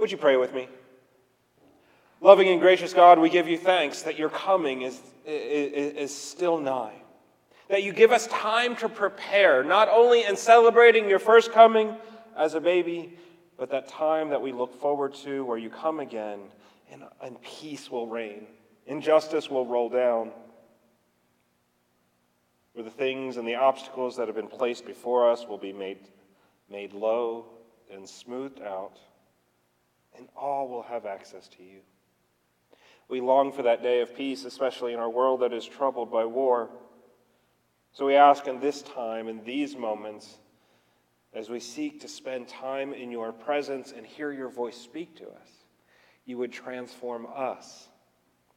Would you pray with me? Loving and gracious God, we give you thanks that your coming is, is, is still nigh. That you give us time to prepare, not only in celebrating your first coming as a baby, but that time that we look forward to where you come again and, and peace will reign, injustice will roll down, where the things and the obstacles that have been placed before us will be made, made low and smoothed out, and all will have access to you. We long for that day of peace, especially in our world that is troubled by war. So we ask in this time, in these moments, as we seek to spend time in your presence and hear your voice speak to us, you would transform us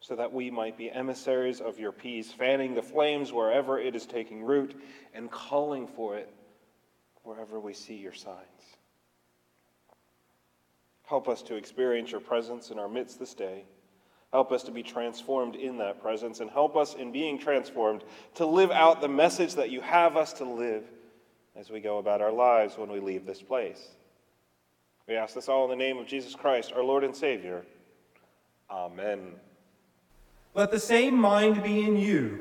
so that we might be emissaries of your peace, fanning the flames wherever it is taking root and calling for it wherever we see your signs. Help us to experience your presence in our midst this day. Help us to be transformed in that presence, and help us in being transformed to live out the message that you have us to live as we go about our lives when we leave this place. We ask this all in the name of Jesus Christ, our Lord and Savior. Amen. Let the same mind be in you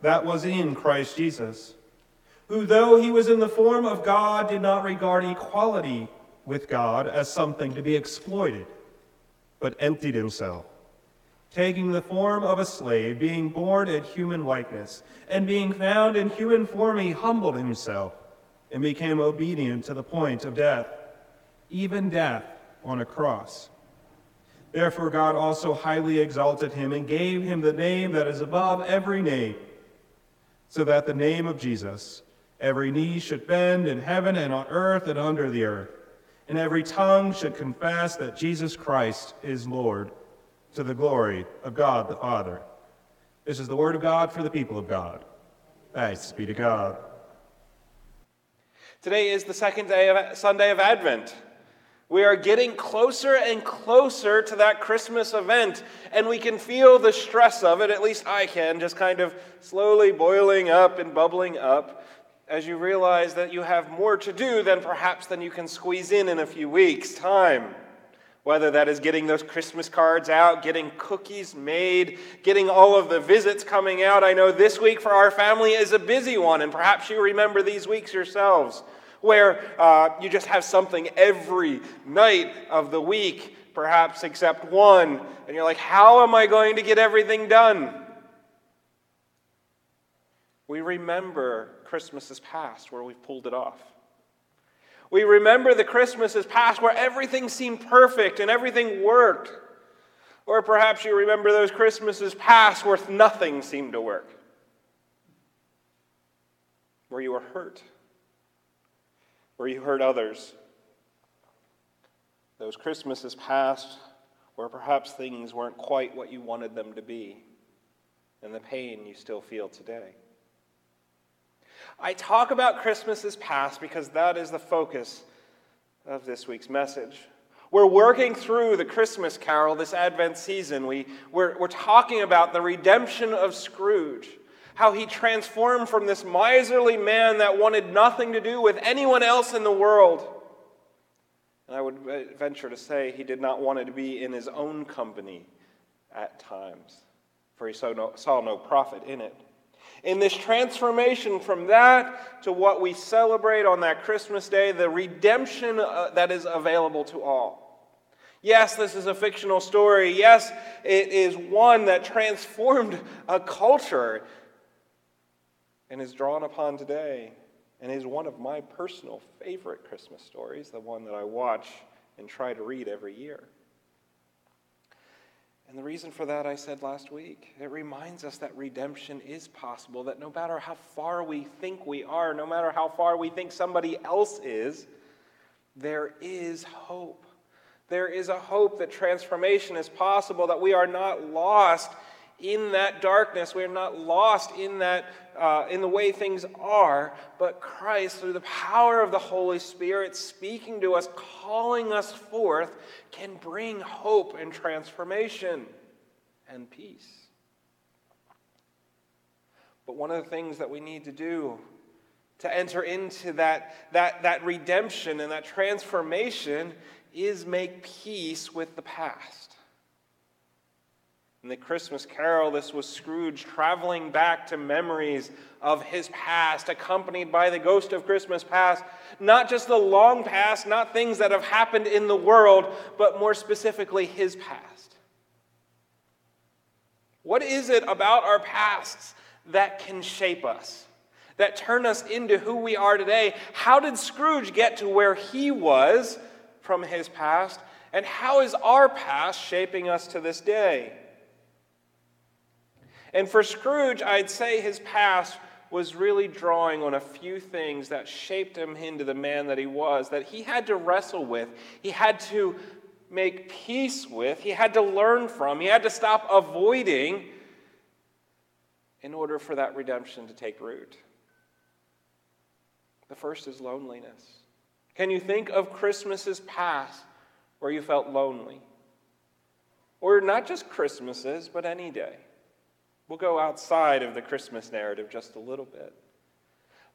that was in Christ Jesus, who, though he was in the form of God, did not regard equality with God as something to be exploited, but emptied himself taking the form of a slave, being born in human likeness, and being found in human form, he humbled himself and became obedient to the point of death, even death on a cross. Therefore, God also highly exalted him and gave him the name that is above every name, so that the name of Jesus every knee should bend in heaven and on earth and under the earth, and every tongue should confess that Jesus Christ is Lord to the glory of God the Father. This is the word of God for the people of God. Thanks be to God. Today is the second day of Sunday of Advent. We are getting closer and closer to that Christmas event, and we can feel the stress of it, at least I can, just kind of slowly boiling up and bubbling up as you realize that you have more to do than perhaps than you can squeeze in in a few weeks' time. Whether that is getting those Christmas cards out, getting cookies made, getting all of the visits coming out. I know this week for our family is a busy one, and perhaps you remember these weeks yourselves, where uh, you just have something every night of the week, perhaps except one, and you're like, how am I going to get everything done? We remember Christmases past where we've pulled it off. We remember the Christmases past where everything seemed perfect and everything worked. Or perhaps you remember those Christmases past where nothing seemed to work, where you were hurt, where you hurt others. Those Christmases past where perhaps things weren't quite what you wanted them to be, and the pain you still feel today. I talk about Christmases past because that is the focus of this week's message. We're working through the Christmas carol this Advent season. We, we're, we're talking about the redemption of Scrooge, how he transformed from this miserly man that wanted nothing to do with anyone else in the world. And I would venture to say he did not want to be in his own company at times, for he saw no, saw no profit in it. In this transformation from that to what we celebrate on that Christmas day, the redemption uh, that is available to all. Yes, this is a fictional story. Yes, it is one that transformed a culture and is drawn upon today and is one of my personal favorite Christmas stories, the one that I watch and try to read every year. And the reason for that, I said last week, it reminds us that redemption is possible, that no matter how far we think we are, no matter how far we think somebody else is, there is hope. There is a hope that transformation is possible, that we are not lost in that darkness. We are not lost in that uh, in the way things are, but Christ, through the power of the Holy Spirit, speaking to us, calling us forth, can bring hope and transformation and peace. But one of the things that we need to do to enter into that, that, that redemption and that transformation is make peace with the past. In the Christmas carol, this was Scrooge traveling back to memories of his past, accompanied by the ghost of Christmas past. Not just the long past, not things that have happened in the world, but more specifically, his past. What is it about our pasts that can shape us, that turn us into who we are today? How did Scrooge get to where he was from his past? And how is our past shaping us to this day? And for Scrooge, I'd say his past was really drawing on a few things that shaped him into the man that he was, that he had to wrestle with, he had to make peace with, he had to learn from, he had to stop avoiding in order for that redemption to take root. The first is loneliness. Can you think of Christmases past where you felt lonely? Or not just Christmases, but any day. We'll go outside of the Christmas narrative just a little bit.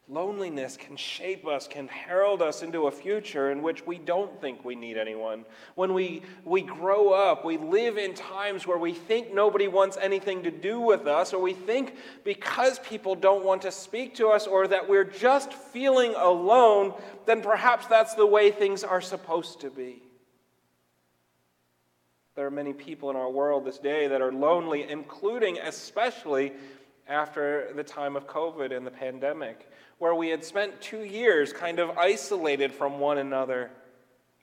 Loneliness can shape us, can herald us into a future in which we don't think we need anyone. When we, we grow up, we live in times where we think nobody wants anything to do with us, or we think because people don't want to speak to us, or that we're just feeling alone, then perhaps that's the way things are supposed to be. There are many people in our world this day that are lonely, including especially after the time of COVID and the pandemic, where we had spent two years kind of isolated from one another.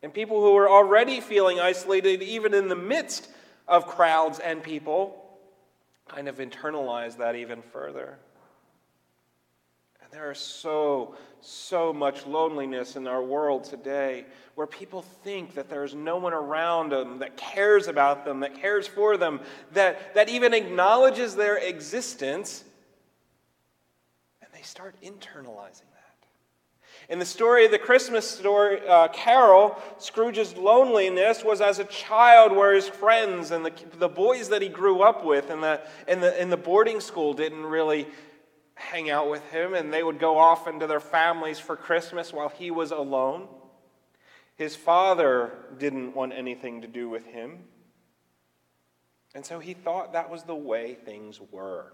And people who were already feeling isolated, even in the midst of crowds and people, kind of internalized that even further. There is so, so much loneliness in our world today where people think that there's no one around them that cares about them, that cares for them, that, that even acknowledges their existence, and they start internalizing that. In the story of the Christmas story, uh, carol, Scrooge's loneliness was as a child where his friends and the, the boys that he grew up with in the, in, the, in the boarding school didn't really hang out with him, and they would go off into their families for Christmas while he was alone. His father didn't want anything to do with him. And so he thought that was the way things were.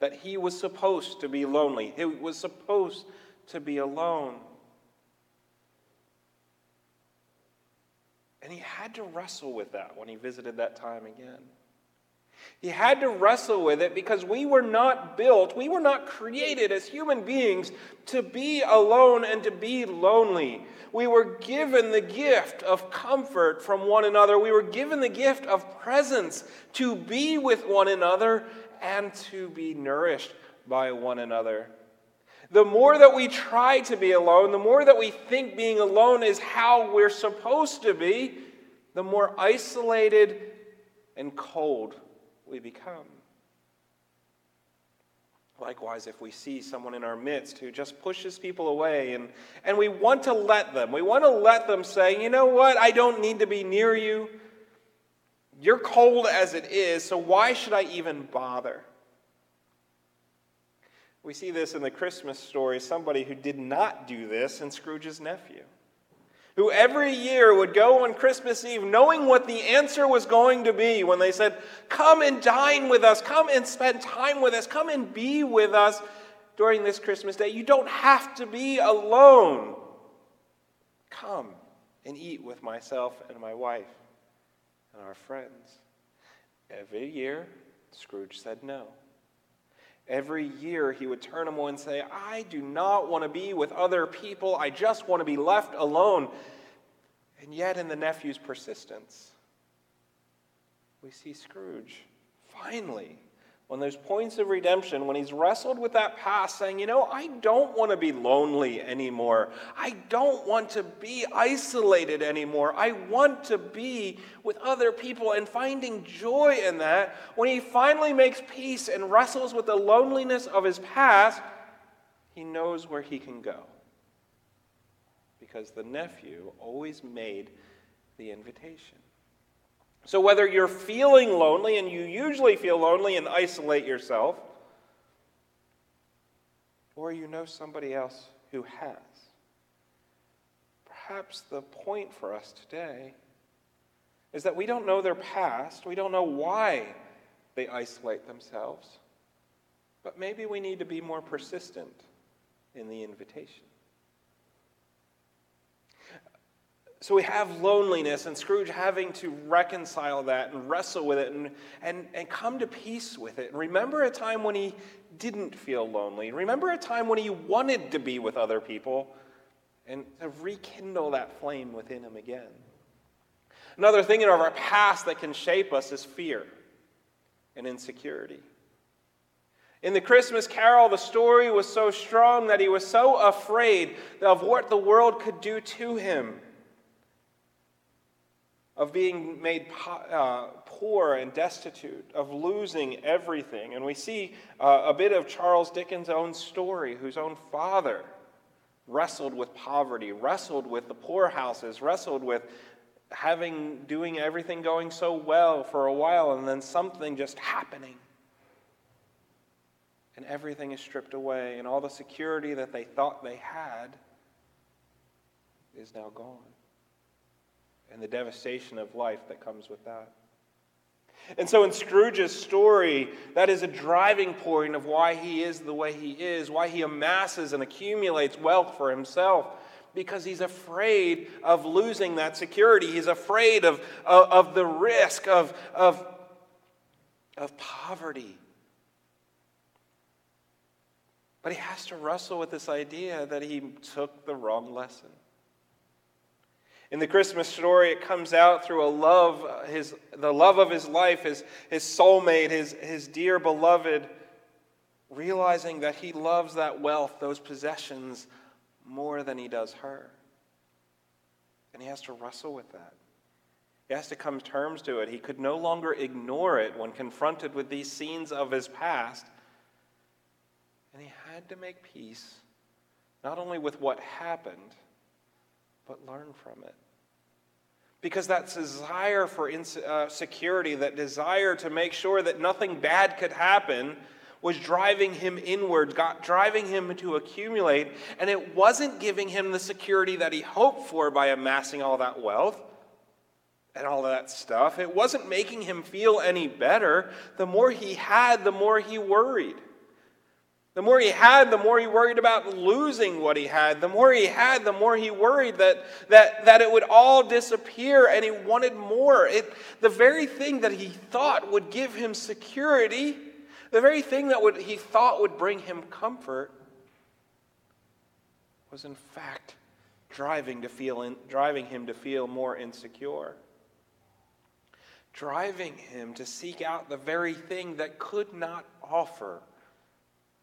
That he was supposed to be lonely, he was supposed to be alone. And he had to wrestle with that when he visited that time again. He had to wrestle with it because we were not built, we were not created as human beings to be alone and to be lonely. We were given the gift of comfort from one another. We were given the gift of presence to be with one another and to be nourished by one another. The more that we try to be alone, the more that we think being alone is how we're supposed to be, the more isolated and cold we become. Likewise, if we see someone in our midst who just pushes people away and, and we want to let them, we want to let them say, you know what, I don't need to be near you. You're cold as it is, so why should I even bother? We see this in the Christmas story, somebody who did not do this in Scrooge's nephew who every year would go on Christmas Eve knowing what the answer was going to be when they said, Come and dine with us, come and spend time with us, come and be with us during this Christmas day. You don't have to be alone. Come and eat with myself and my wife and our friends. Every year, Scrooge said no. Every year he would turn him away and say, I do not want to be with other people. I just want to be left alone. And yet, in the nephew's persistence, we see Scrooge finally when there's points of redemption, when he's wrestled with that past, saying, You know, I don't want to be lonely anymore. I don't want to be isolated anymore. I want to be with other people and finding joy in that. When he finally makes peace and wrestles with the loneliness of his past, he knows where he can go. Because the nephew always made the invitation. So, whether you're feeling lonely, and you usually feel lonely and isolate yourself, or you know somebody else who has, perhaps the point for us today is that we don't know their past. We don't know why they isolate themselves. But maybe we need to be more persistent in the invitation. So we have loneliness, and Scrooge having to reconcile that and wrestle with it and, and, and come to peace with it. And remember a time when he didn't feel lonely. Remember a time when he wanted to be with other people and to rekindle that flame within him again. Another thing in our past that can shape us is fear and insecurity. In the Christmas carol, the story was so strong that he was so afraid of what the world could do to him, of being made uh, poor and destitute, of losing everything. And we see uh, a bit of Charles Dickens' own story, whose own father wrestled with poverty, wrestled with the poorhouses, wrestled with having doing everything going so well for a while and then something just happening and everything is stripped away and all the security that they thought they had is now gone and the devastation of life that comes with that and so in Scrooge's story, that is a driving point of why he is the way he is, why he amasses and accumulates wealth for himself because he's afraid of losing that security. He's afraid of, of, of the risk of, of, of poverty. But he has to wrestle with this idea that he took the wrong lesson. In the Christmas story, it comes out through a love, his, the love of his life, his, his soulmate, his, his dear beloved, realizing that he loves that wealth, those possessions, more than he does her. And he has to wrestle with that. He has to come terms to it. He could no longer ignore it when confronted with these scenes of his past. And he had to make peace, not only with what happened, but learn from it. Because that desire for uh, security, that desire to make sure that nothing bad could happen, was driving him inward, got, driving him to accumulate, and it wasn't giving him the security that he hoped for by amassing all that wealth and all of that stuff. It wasn't making him feel any better. The more he had, the more he worried. The more he had, the more he worried about losing what he had. The more he had, the more he worried that, that, that it would all disappear and he wanted more. It, the very thing that he thought would give him security the very thing that would, he thought would bring him comfort was, in fact, driving, to feel in, driving him to feel more insecure. Driving him to seek out the very thing that could not offer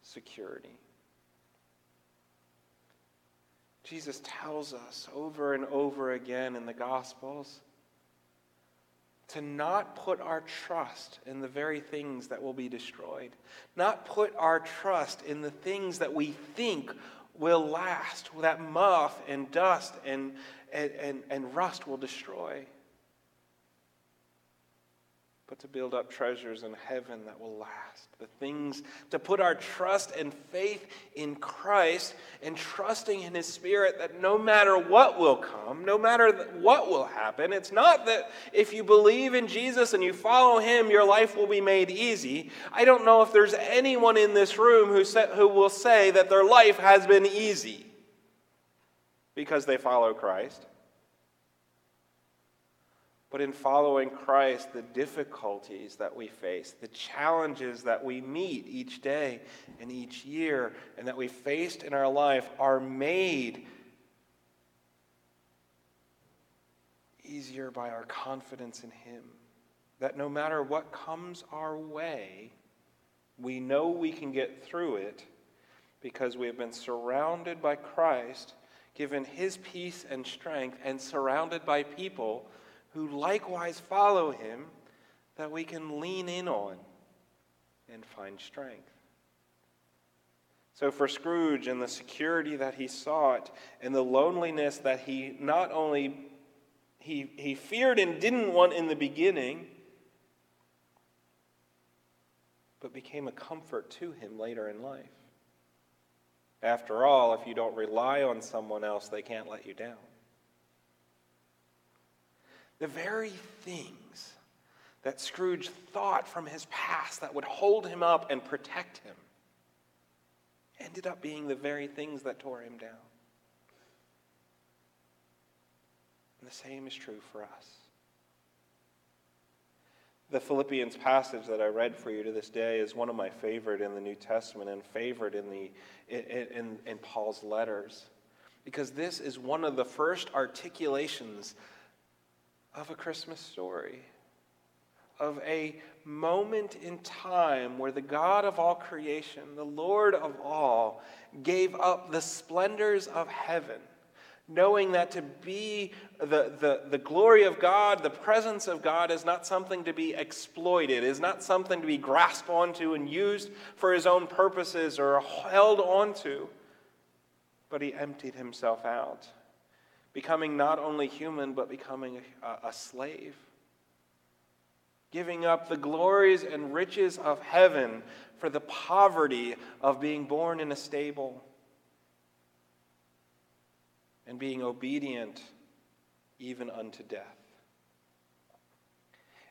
security. Jesus tells us over and over again in the Gospels to not put our trust in the very things that will be destroyed, not put our trust in the things that we think will last, that moth and dust and, and, and, and rust will destroy but to build up treasures in heaven that will last. The things to put our trust and faith in Christ and trusting in His Spirit that no matter what will come, no matter what will happen, it's not that if you believe in Jesus and you follow Him, your life will be made easy. I don't know if there's anyone in this room who, sa- who will say that their life has been easy because they follow Christ. But in following Christ, the difficulties that we face, the challenges that we meet each day and each year, and that we faced in our life are made easier by our confidence in Him. That no matter what comes our way, we know we can get through it because we have been surrounded by Christ, given His peace and strength, and surrounded by people who likewise follow him that we can lean in on and find strength. So, for Scrooge and the security that he sought and the loneliness that he not only he, he feared and didn't want in the beginning, but became a comfort to him later in life. After all, if you don't rely on someone else, they can't let you down. The very things that Scrooge thought from his past that would hold him up and protect him ended up being the very things that tore him down. And the same is true for us. The Philippians passage that I read for you to this day is one of my favorite in the New Testament and favorite in, the, in, in, in Paul's letters because this is one of the first articulations of a Christmas story, of a moment in time where the God of all creation, the Lord of all, gave up the splendors of heaven knowing that to be the, the, the glory of God, the presence of God, is not something to be exploited, is not something to be grasped onto and used for his own purposes or held onto. But he emptied himself out, becoming not only human, but becoming a, a slave. Giving up the glories and riches of heaven for the poverty of being born in a stable and being obedient even unto death.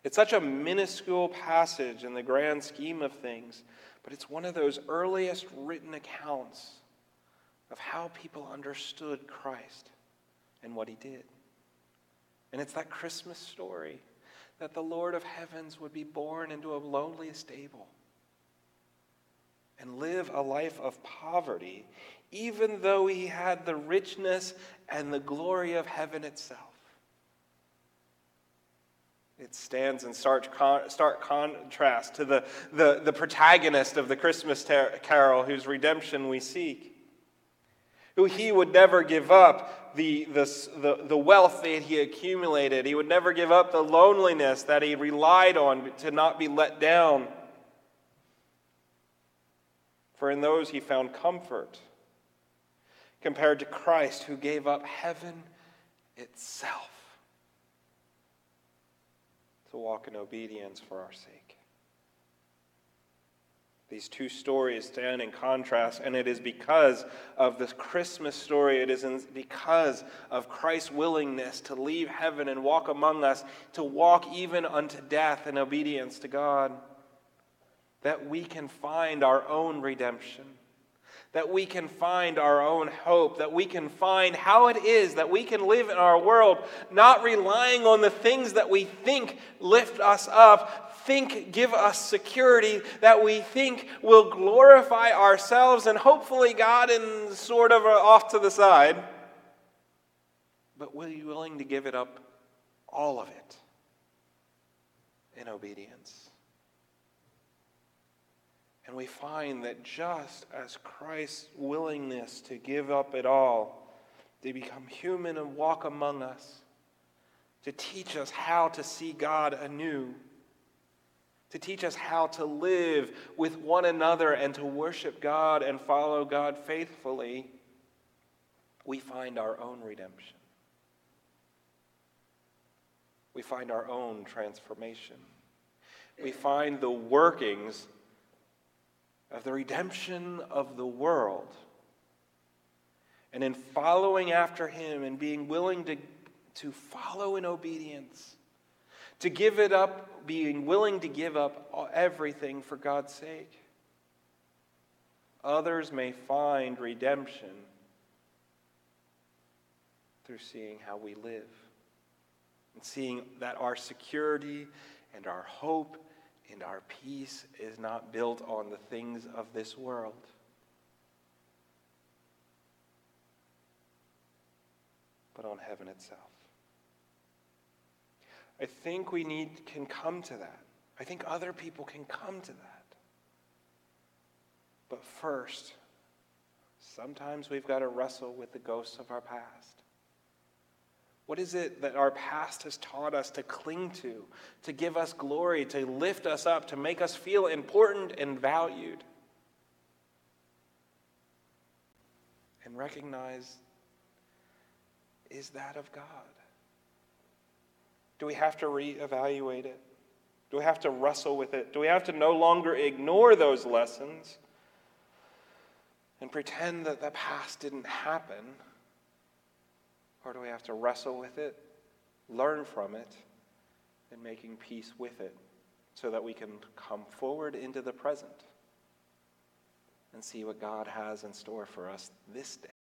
It's such a minuscule passage in the grand scheme of things, but it's one of those earliest written accounts of how people understood Christ and what he did. And it's that Christmas story that the Lord of heavens would be born into a lonely stable and live a life of poverty even though he had the richness and the glory of heaven itself. It stands in stark, stark contrast to the, the, the protagonist of the Christmas carol whose redemption we seek. Who he would never give up the, the, the, wealth that he accumulated. He would never give up the loneliness that he relied on to not be let down. For in those he found comfort compared to Christ who gave up heaven itself to walk in obedience for our sake. These two stories stand in contrast, and it is because of this Christmas story, it is because of Christ's willingness to leave heaven and walk among us, to walk even unto death in obedience to God, that we can find our own redemption that we can find our own hope, that we can find how it is that we can live in our world, not relying on the things that we think lift us up, think give us security, that we think will glorify ourselves and hopefully God in sort of off to the side. But will you willing to give it up, all of it, in obedience? And we find that just as Christ's willingness to give up it all, to become human and walk among us, to teach us how to see God anew, to teach us how to live with one another and to worship God and follow God faithfully, we find our own redemption. We find our own transformation. We find the workings of the redemption of the world. And in following after him and being willing to, to follow in obedience, to give it up, being willing to give up everything for God's sake, others may find redemption through seeing how we live and seeing that our security and our hope and our peace is not built on the things of this world. But on heaven itself. I think we need can come to that. I think other people can come to that. But first, sometimes we've got to wrestle with the ghosts of our past. What is it that our past has taught us to cling to, to give us glory, to lift us up, to make us feel important and valued? And recognize is that of God? Do we have to reevaluate it? Do we have to wrestle with it? Do we have to no longer ignore those lessons and pretend that the past didn't happen? Or do we have to wrestle with it learn from it, and making peace with it so that we can come forward into the present and see what God has in store for us this day.